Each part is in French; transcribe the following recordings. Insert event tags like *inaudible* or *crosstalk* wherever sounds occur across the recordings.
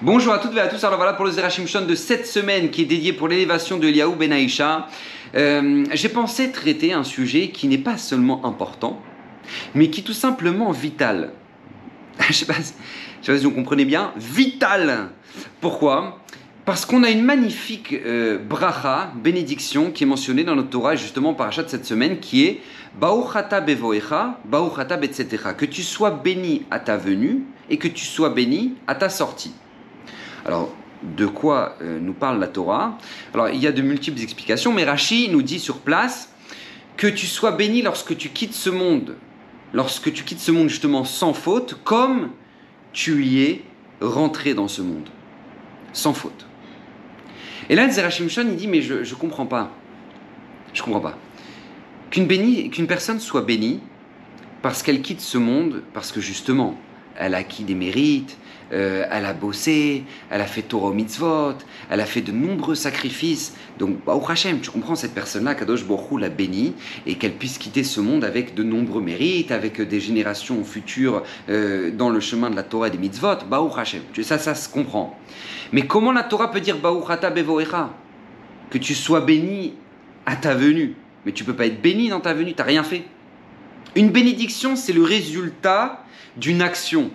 Bonjour à toutes et à tous. Alors voilà pour le Zerachim de cette semaine qui est dédié pour l'élévation de Eliaou Ben Aïcha. Euh, J'ai pensé traiter un sujet qui n'est pas seulement important, mais qui est tout simplement vital. *laughs* Je je sais pas si vous comprenez bien. Vital. Pourquoi? Parce qu'on a une magnifique euh, bracha, bénédiction, qui est mentionnée dans notre Torah, justement par achat de cette semaine, qui est Bauchata bevoecha, Bauchata betzetecha. Que tu sois béni à ta venue et que tu sois béni à ta sortie. Alors, de quoi euh, nous parle la Torah? Alors, il y a de multiples explications, mais Rashi nous dit sur place que tu sois béni lorsque tu quittes ce monde, lorsque tu quittes ce monde justement sans faute, comme tu y es rentré dans ce monde, sans faute. Et là, Zerachim Shon, il dit, mais je ne comprends pas. Je comprends pas. Qu'une qu'une personne soit bénie parce qu'elle quitte ce monde, parce que justement, elle a acquis des mérites, euh, elle a bossé, elle a fait Torah mitzvot, elle a fait de nombreux sacrifices. Donc, au Hashem, tu comprends, cette personne-là, Kadosh Borou l'a bénie, et qu'elle puisse quitter ce monde avec de nombreux mérites, avec des générations futures euh, dans le chemin de la Torah et des mitzvot. Baou Hashem, ça, ça se comprend. Mais comment la Torah peut dire Baou Hata Bevoecha Que tu sois béni à ta venue. Mais tu peux pas être béni dans ta venue, tu n'as rien fait. Une bénédiction, c'est le résultat d'une action.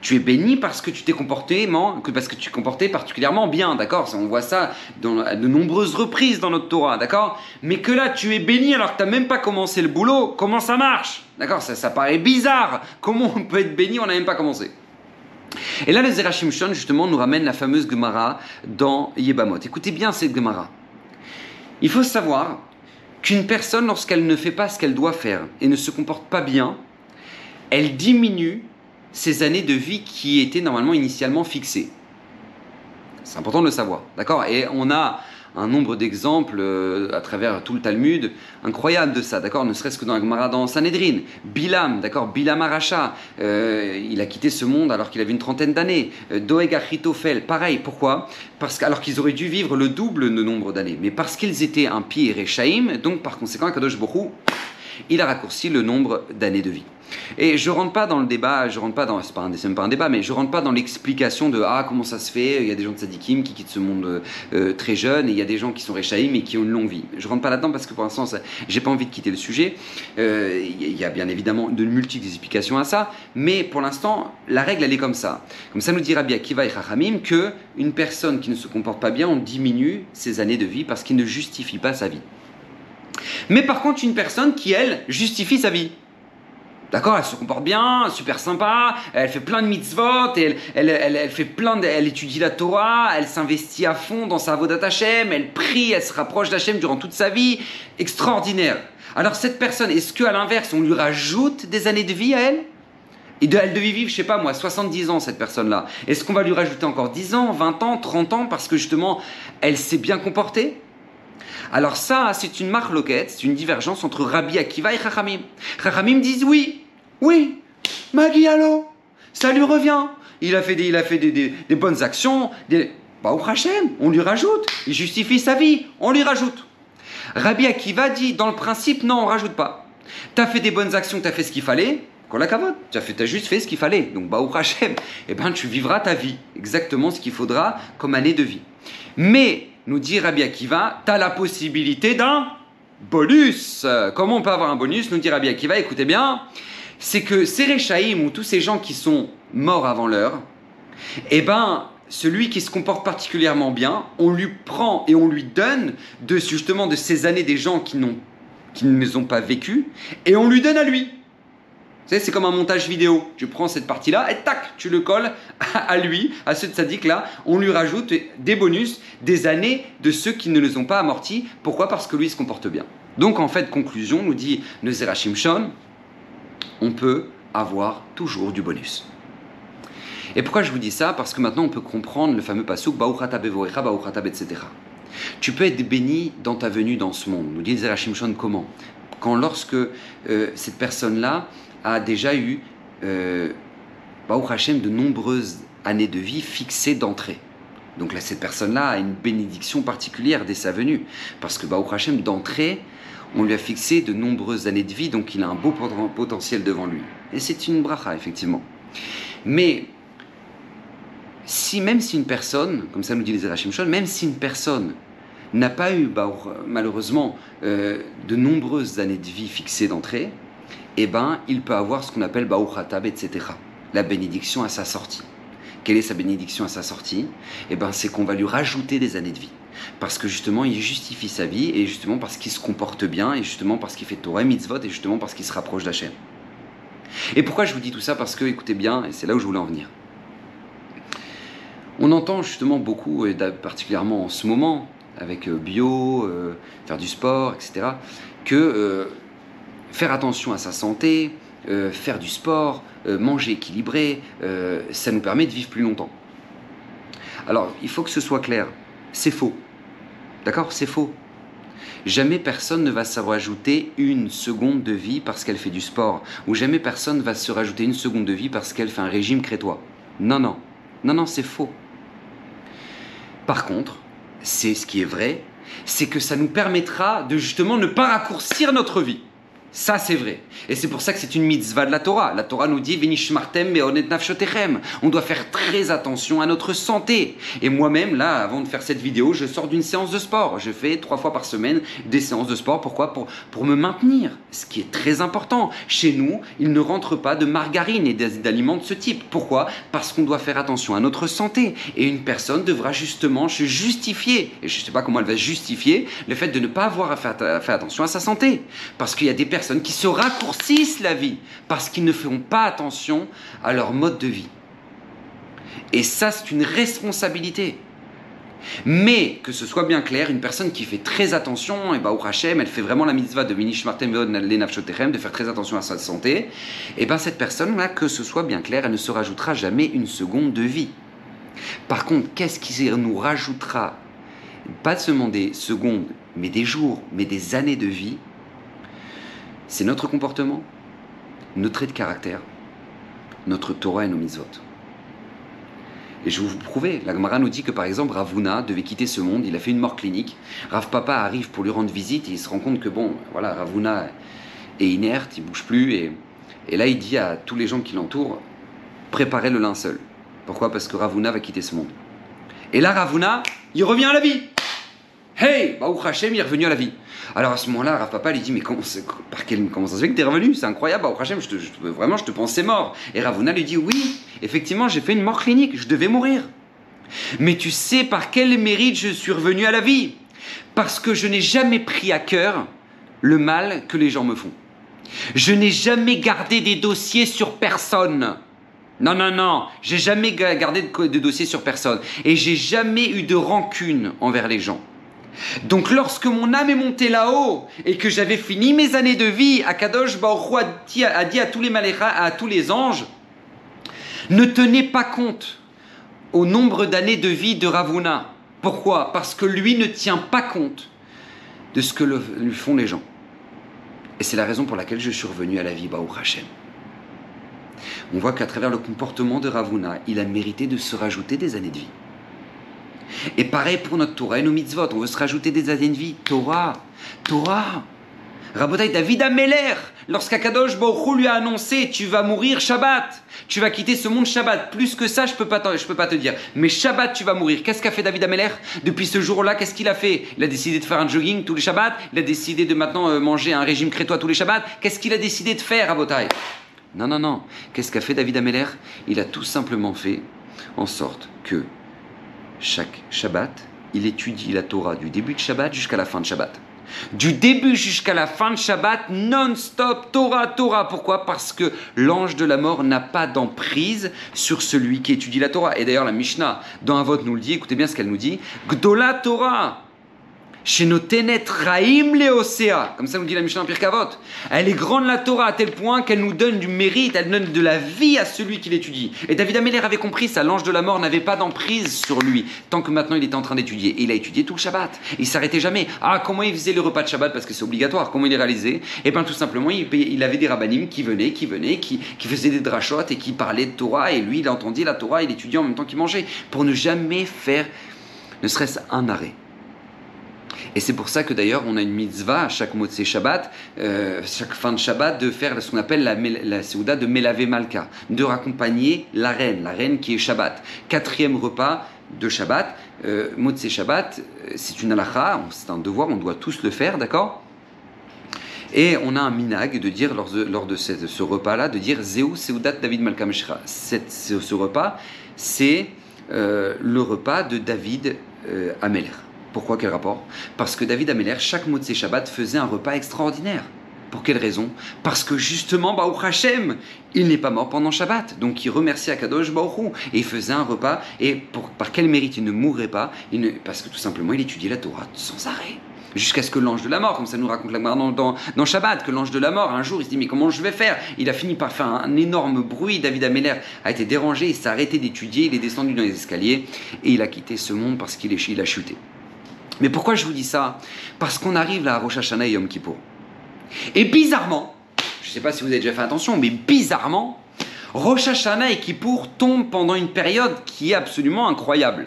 Tu es béni parce que tu t'es comporté, parce que tu particulièrement bien, d'accord? On voit ça à de nombreuses reprises dans notre Torah, d'accord? Mais que là, tu es béni alors que tu n'as même pas commencé le boulot, comment ça marche? D'accord ça, ça paraît bizarre. Comment on peut être béni, on n'a même pas commencé et là, le Zerachim Shon, justement, nous ramène la fameuse Gemara dans Yebamot. Écoutez bien cette Gemara. Il faut savoir qu'une personne, lorsqu'elle ne fait pas ce qu'elle doit faire et ne se comporte pas bien, elle diminue ses années de vie qui étaient normalement initialement fixées. C'est important de le savoir, d'accord? Et on a un nombre d'exemples euh, à travers tout le Talmud incroyable de ça, d'accord? Ne serait-ce que dans la Gemara dans Sanhedrin. Bilam, d'accord? Bilam Aracha, euh, il a quitté ce monde alors qu'il avait une trentaine d'années. Euh, Doeg pareil, pourquoi? Parce alors qu'ils auraient dû vivre le double de nombre d'années, mais parce qu'ils étaient un et Rechaim, donc par conséquent, Kadosh Borou, il a raccourci le nombre d'années de vie. Et je rentre pas dans le débat, je rentre pas dans, c'est pas un, pas un débat, mais je rentre pas dans l'explication de ah comment ça se fait. Il y a des gens de Sadikim qui quittent ce monde euh, très jeune et il y a des gens qui sont Réchaïm et qui ont une longue vie. Je rentre pas là-dedans parce que pour l'instant, j'ai pas envie de quitter le sujet. Euh, il y a bien évidemment de multiples explications à ça, mais pour l'instant, la règle elle est comme ça. Comme ça nous dira bien Kiva et Chachamim que une personne qui ne se comporte pas bien, on diminue ses années de vie parce qu'il ne justifie pas sa vie. Mais par contre, une personne qui elle justifie sa vie. D'accord Elle se comporte bien, super sympa, elle fait plein de mitzvot, elle, elle, elle, fait plein elle étudie la Torah, elle s'investit à fond dans sa avodat Hashem, elle prie, elle se rapproche d'Hachem durant toute sa vie. Extraordinaire. Alors cette personne, est-ce qu'à l'inverse, on lui rajoute des années de vie à elle? Et de, elle devait vivre, je sais pas moi, 70 ans cette personne-là. Est-ce qu'on va lui rajouter encore 10 ans, 20 ans, 30 ans? Parce que justement, elle s'est bien comportée? Alors ça, c'est une marloquette, c'est une divergence entre Rabbi Akiva et Chachamim. Chachamim disent oui, oui, Magialo, ça lui revient. Il a fait des, il a fait des, bonnes actions, des... Bah, au Hachem, on lui rajoute. Il justifie sa vie, on lui rajoute. Rabbi Akiva dit, dans le principe, non, on rajoute pas. Tu as fait des bonnes actions, tu as fait ce qu'il fallait, la cavote. Tu as, fait, as juste fait ce qu'il fallait. Donc, bah, au Hachem, eh ben, tu vivras ta vie. Exactement ce qu'il faudra comme année de vie. Mais nous dit Rabbi Akiva, tu as la possibilité d'un bonus. Comment on peut avoir un bonus Nous dit Rabbi Akiva, écoutez bien, c'est que ces ou tous ces gens qui sont morts avant l'heure, eh ben, celui qui se comporte particulièrement bien, on lui prend et on lui donne de, justement de ces années des gens qui, qui ne les ont pas vécues, et on lui donne à lui c'est comme un montage vidéo. Tu prends cette partie-là et tac, tu le colles à lui, à ce tzaddik-là. On lui rajoute des bonus, des années de ceux qui ne les ont pas amortis. Pourquoi? Parce que lui se comporte bien. Donc en fait, conclusion, nous dit Nezerachim Shon, on peut avoir toujours du bonus. Et pourquoi je vous dis ça? Parce que maintenant on peut comprendre le fameux pasuk Bauchata bevoecha, Bauchata etc. Tu peux être béni dans ta venue dans ce monde. Nous dit Zerachim Shon comment? Quand lorsque euh, cette personne-là a déjà eu, euh, Hashem, de nombreuses années de vie fixées d'entrée. Donc là, cette personne-là a une bénédiction particulière dès sa venue. Parce que Baruch Hashem, d'entrée, on lui a fixé de nombreuses années de vie, donc il a un beau potentiel devant lui. Et c'est une bracha, effectivement. Mais si même si une personne, comme ça nous dit les Shon, même si une personne n'a pas eu bah, malheureusement euh, de nombreuses années de vie fixées d'entrée, eh ben, il peut avoir ce qu'on appelle Baouchatab, etc. La bénédiction à sa sortie. Quelle est sa bénédiction à sa sortie? Eh ben, c'est qu'on va lui rajouter des années de vie. Parce que justement, il justifie sa vie, et justement parce qu'il se comporte bien, et justement parce qu'il fait Torah mitzvot, et justement parce qu'il se rapproche d'Hachem. Et pourquoi je vous dis tout ça? Parce que, écoutez bien, et c'est là où je voulais en venir. On entend justement beaucoup, et particulièrement en ce moment, avec euh, bio, euh, faire du sport, etc., que euh, faire attention à sa santé, faire du sport, manger équilibré, ça nous permet de vivre plus longtemps. Alors, il faut que ce soit clair, c'est faux. D'accord? C'est faux. Jamais personne ne va se rajouter une seconde de vie parce qu'elle fait du sport, ou jamais personne va se rajouter une seconde de vie parce qu'elle fait un régime crétois. Non, non. Non, non, c'est faux. Par contre, c'est ce qui est vrai, c'est que ça nous permettra de justement ne pas raccourcir notre vie. Ça, c'est vrai. Et c'est pour ça que c'est une mitzvah de la Torah. La Torah nous dit. On doit faire très attention à notre santé. Et moi-même, là, avant de faire cette vidéo, je sors d'une séance de sport. Je fais trois fois par semaine des séances de sport. Pourquoi? Pour, pour me maintenir. Ce qui est très important. Chez nous, il ne rentre pas de margarine et d'aliments de ce type. Pourquoi? Parce qu'on doit faire attention à notre santé. Et une personne devra justement se justifier. Et je ne sais pas comment elle va justifier le fait de ne pas avoir à faire, à faire attention à sa santé. Parce qu'il y a des personnes qui se raccourcissent la vie parce qu'ils ne feront pas attention à leur mode de vie. Et ça, c'est une responsabilité. Mais que ce soit bien clair, une personne qui fait très attention, et bah au Hachem, elle fait vraiment la mitzvah de de faire très attention à sa santé, et bien cette personne-là, que ce soit bien clair, elle ne se rajoutera jamais une seconde de vie. Par contre, qu'est-ce qui nous rajoutera, pas seulement des secondes, mais des jours, mais des années de vie c'est notre comportement, nos traits de caractère, notre Torah et nos mitzvot. Et je vais vous prouver, la Gemara nous dit que par exemple Ravuna devait quitter ce monde, il a fait une mort clinique. Rav Papa arrive pour lui rendre visite et il se rend compte que bon, voilà, Ravuna est inerte, il bouge plus et, et là il dit à tous les gens qui l'entourent préparez le linceul. Pourquoi? Parce que Ravuna va quitter ce monde. Et là Ravuna, il revient à la vie. Hey, Baruch Hashem, est revenu à la vie. Alors à ce moment-là, Rav Papa lui dit Mais comment, par quel, comment ça se fait que tu es revenu? C'est incroyable, Baruch Hashem, je vraiment, je te pensais mort. Et Ravuna lui dit Oui, effectivement, j'ai fait une mort clinique, je devais mourir. Mais tu sais par quel mérite je suis revenu à la vie? Parce que je n'ai jamais pris à cœur le mal que les gens me font. Je n'ai jamais gardé des dossiers sur personne. Non, non, non, j'ai jamais gardé de dossiers sur personne. Et j'ai jamais eu de rancune envers les gens. Donc lorsque mon âme est montée là-haut et que j'avais fini mes années de vie, Akadosh Baruch a dit, à tous les à tous les anges, ne tenez pas compte au nombre d'années de vie de Ravuna. Pourquoi? Parce que lui ne tient pas compte de ce que lui font les gens. Et c'est la raison pour laquelle je suis revenu à la vie Baou Hashem. On voit qu'à travers le comportement de Ravuna, il a mérité de se rajouter des années de vie. Et pareil pour notre Torah et nos mitzvot. On veut se rajouter des années de vie. Torah, Torah. Rabotai David Ameller, lorsqu'Akadosh Baruch lui a annoncé Tu vas mourir Shabbat, tu vas quitter ce monde Shabbat. Plus que ça, je peux pas, peux pas te dire. Mais Shabbat, tu vas mourir. Qu'est-ce qu'a fait David Ameller Depuis ce jour-là, qu'est-ce qu'il a fait Il a décidé de faire un jogging tous les Shabbats. Il a décidé de maintenant euh, manger un régime crétois tous les Shabbats. Qu'est-ce qu'il a décidé de faire, Rabotai Non, non, non. Qu'est-ce qu'a fait David Ameller Il a tout simplement fait en sorte que chaque Shabbat, il étudie la Torah du début de Shabbat jusqu'à la fin de Shabbat. Du début jusqu'à la fin de Shabbat, non-stop, Torah, Torah. Pourquoi? Parce que l'ange de la mort n'a pas d'emprise sur celui qui étudie la Torah. Et d'ailleurs, la Mishnah, dans un vote, nous le dit, écoutez bien ce qu'elle nous dit. Gdola Torah chez nos Raïm Leosea, comme ça nous dit la Mishnah Pirkavot. Elle est grande la Torah à tel point qu'elle nous donne du mérite, elle donne de la vie à celui qui l'étudie. Et David Améler avait compris ça, l'ange de la mort n'avait pas d'emprise sur lui, tant que maintenant il était en train d'étudier. Et il a étudié tout le Shabbat. Il s'arrêtait jamais. Ah, comment il faisait le repas de Shabbat? Parce que c'est obligatoire, comment il est réalisé? Eh bien tout simplement, il, avait des rabbinim qui venaient, qui venaient, qui, qui faisaient des drachotes et qui parlaient de Torah, et lui il entendait la Torah, il étudiait en même temps qu'il mangeait, pour ne jamais faire ne serait-ce un arrêt. Et c'est pour ça que d'ailleurs on a une mitzvah à chaque de Shabbat, euh, chaque fin de Shabbat, de faire ce qu'on appelle la, la de Melave Malka, de raccompagner la reine, la reine qui est Shabbat. Quatrième repas de Shabbat, euh, Shabbat, euh, c'est une halakha, c'est un devoir, on doit tous le faire, d'accord? Et on a un minag de dire lors de, lors de ce, repas-là, de dire Zeu Seudat David Malkam ce, repas, c'est euh, le repas de David euh, Ameler. Pourquoi Quel rapport? Parce que David Ameler, chaque mot de ses Shabbat, faisait un repas extraordinaire. Pour quelle raison? Parce que justement, Baruch Hashem, il n'est pas mort pendant Shabbat. Donc il remercie Akadosh Baruch Et faisait un repas. Et par quel mérite il ne mourrait pas? Parce que tout simplement, il étudiait la Torah sans arrêt. Jusqu'à ce que l'ange de la mort, comme ça nous raconte la dans, dans, Shabbat, que l'ange de la mort, un jour, il se dit Mais comment je vais faire? Il a fini par faire un, énorme bruit. David Ameller a été dérangé, il s'est arrêté d'étudier, il est descendu dans les escaliers et il a quitté ce monde parce qu'il il a chuté. Mais pourquoi je vous dis ça? Parce qu'on arrive là à Rosh Hashanah et Yom Kippur. Et bizarrement, je ne sais pas si vous avez déjà fait attention, mais bizarrement, Rosh Hashanah et Kippour tombent pendant une période qui est absolument incroyable,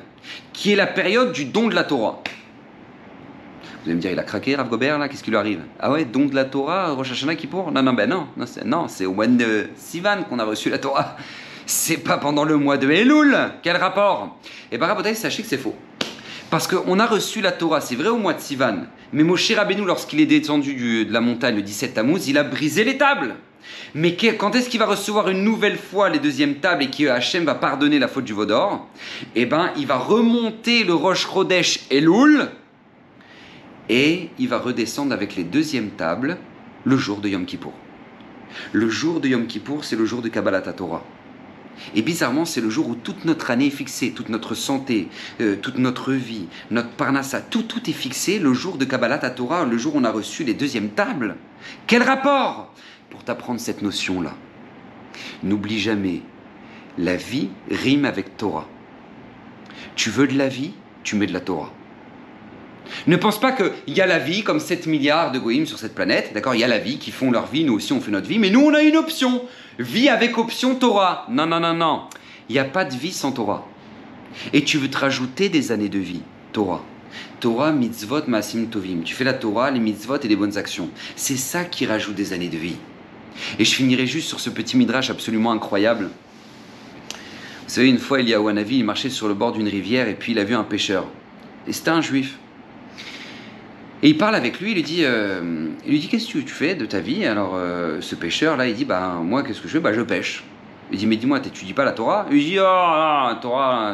qui est la période du don de la Torah. Vous allez me dire, il a craqué, Rav Gobert, là, qu'est-ce qui lui arrive? Ah ouais, don de la Torah, Rosh Hashanah, Kippour? Non, non, ben non, non, c'est au mois de Sivan qu'on a reçu la Torah. C'est pas pendant le mois de Elul Quel rapport? Eh bien, Rabotai, sachez que c'est faux. Parce qu'on a reçu la Torah, c'est vrai au mois de Sivan, mais Moshe Rabbeinu, lorsqu'il est descendu de la montagne le 17 Tammuz, il a brisé les tables. Mais quand est-ce qu'il va recevoir une nouvelle fois les deuxièmes tables et que Hachem va pardonner la faute du Vaudor Eh bien, il va remonter le Roche Chodesh Elul et il va redescendre avec les deuxièmes tables le jour de Yom Kippour. Le jour de Yom Kippour, c'est le jour de Kabbalah Torah. Et bizarrement, c'est le jour où toute notre année est fixée, toute notre santé, euh, toute notre vie, notre parnassa, tout, tout est fixé le jour de Kabbalah Torah, le jour où on a reçu les deuxièmes tables. Quel rapport Pour t'apprendre cette notion-là. N'oublie jamais, la vie rime avec Torah. Tu veux de la vie, tu mets de la Torah. Ne pense pas qu'il y a la vie comme 7 milliards de goïms sur cette planète, d'accord? Il y a la vie qui font leur vie, nous aussi on fait notre vie, mais nous on a une option. Vie avec option Torah. Non, non, non, non. Il n'y a pas de vie sans Torah. Et tu veux te rajouter des années de vie, Torah. Torah, mitzvot, masim, tovim. Tu fais la Torah, les mitzvot et les bonnes actions. C'est ça qui rajoute des années de vie. Et je finirai juste sur ce petit midrash absolument incroyable. Vous savez, une fois, il y a Wanavi, il marchait sur le bord d'une rivière et puis il a vu un pêcheur. Et c'était un juif. Et il parle avec lui, il lui dit, euh, il lui dit qu'est-ce que tu fais de ta vie? Alors euh, ce pêcheur là, il dit bah moi qu'est-ce que je fais? Bah je pêche. Il dit mais dis-moi, tu dis pas la Torah? Il dit oh la Torah,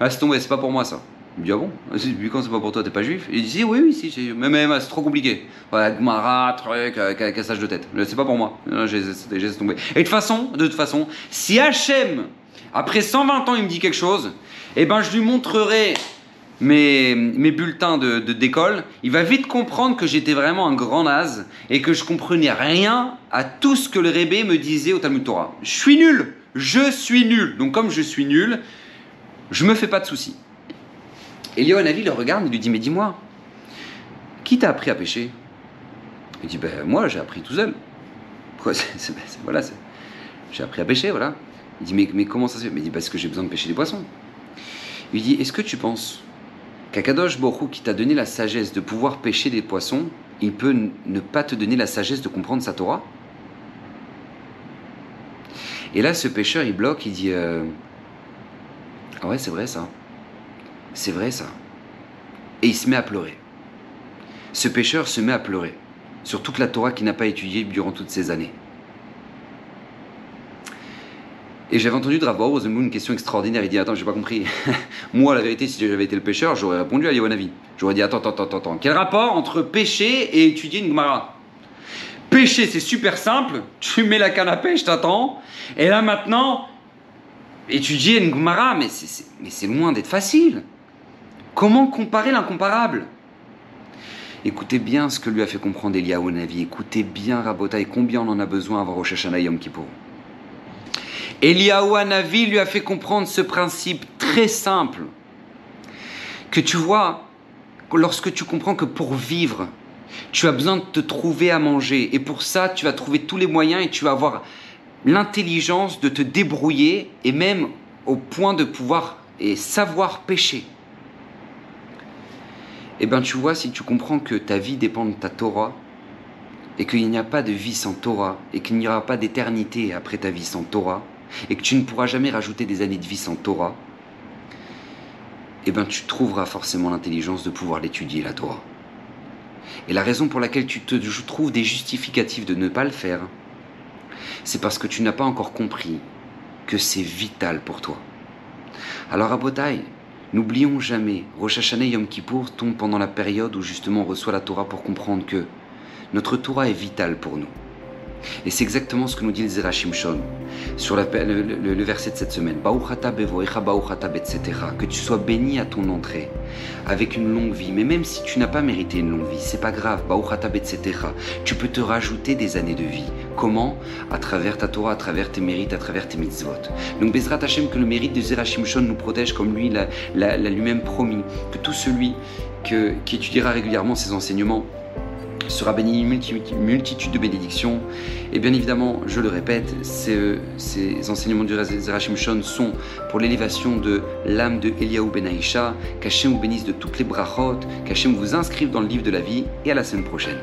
là, c'est tombé, c'est pas pour moi ça. Il dit ah bon? Puis quand c'est pas pour toi, t'es pas juif? Il dit oui oui si, mais, mais, c'est trop compliqué. Voilà, Gmara, truc, euh, cassage de tête. C'est pas pour moi. J'ai laissé tomber. Et de toute façon, de toute façon, si Hachem après 120 ans il me dit quelque chose, eh ben je lui montrerai mes, mes bulletins de, d'école, il va vite comprendre que j'étais vraiment un grand naze et que je comprenais rien à tout ce que le Rébé me disait au Talmud Torah. Je suis nul, je suis nul. Donc comme je suis nul, je me fais pas de soucis. Et Avi le regarde et lui dit mais dis-moi, qui t'a appris à pêcher? Il dit ben moi j'ai appris tout seul. Quoi, voilà, j'ai appris à pêcher, voilà. Il dit mais, mais comment ça se fait? Il dit parce que j'ai besoin de pêcher des poissons. Il dit est-ce que tu penses Kakadosh Borou qui t'a donné la sagesse de pouvoir pêcher des poissons, il peut ne pas te donner la sagesse de comprendre sa Torah? Et là, ce pêcheur, il bloque, il dit euh, Ah ouais, c'est vrai ça. C'est vrai ça. Et il se met à pleurer. Ce pêcheur se met à pleurer sur toute la Torah qu'il n'a pas étudiée durant toutes ces années. Et j'avais entendu de Rav une question extraordinaire. Il dit Attends, j'ai pas compris. *laughs* Moi, la vérité, si j'avais été le pêcheur, j'aurais répondu à Yohanavi. J'aurais dit Attends, attends, attends, attends. Quel rapport entre pêcher et étudier une Gemara Pêcher, c'est super simple. Tu mets la canne à pêche, t'attends. Et là, maintenant, étudier une Gemara, mais c'est loin d'être facile. Comment comparer l'incomparable? Écoutez bien ce que lui a fait comprendre Navi. Écoutez bien et combien on en a besoin avant Rosh Hashanah Yom Kippour. Eliyahu Hanavi lui a fait comprendre ce principe très simple. Que tu vois, lorsque tu comprends que pour vivre, tu as besoin de te trouver à manger. Et pour ça, tu vas trouver tous les moyens et tu vas avoir l'intelligence de te débrouiller et même au point de pouvoir et savoir pêcher. eh bien tu vois, si tu comprends que ta vie dépend de ta Torah, et qu'il n'y a pas de vie sans Torah, et qu'il n'y aura pas d'éternité après ta vie sans Torah, et que tu ne pourras jamais rajouter des années de vie sans Torah, eh bien tu trouveras forcément l'intelligence de pouvoir l'étudier, la Torah. Et la raison pour laquelle tu te trouves des justificatifs de ne pas le faire, c'est parce que tu n'as pas encore compris que c'est vital pour toi. Alors à Botaï, n'oublions jamais, Rosh Hashanah Yom Kippour tombe pendant la période où justement on reçoit la Torah pour comprendre que notre Torah est vitale pour nous. Et c'est exactement ce que nous dit le Zerachim Shon sur le, verset de cette semaine. Que tu sois béni à ton entrée avec une longue vie. Mais même si tu n'as pas mérité une longue vie, c'est pas grave. Tu peux te rajouter des années de vie. Comment? À travers ta Torah, à travers tes mérites, à travers tes mitzvot. Donc Bezrat Hashem, que le mérite de Zerachim Shon nous protège comme lui l'a lui-même promis. Que tout celui qui étudiera régulièrement ses enseignements sera béni une multitude de bénédictions. Et bien évidemment, je le répète, ces, ces enseignements du Zerachim Shon sont pour l'élévation de l'âme de Eliaou Ben Aïcha. Qu'Hachem vous bénisse de toutes les brachot, qu'Hachem vous inscrive dans le livre de la vie et à la semaine prochaine.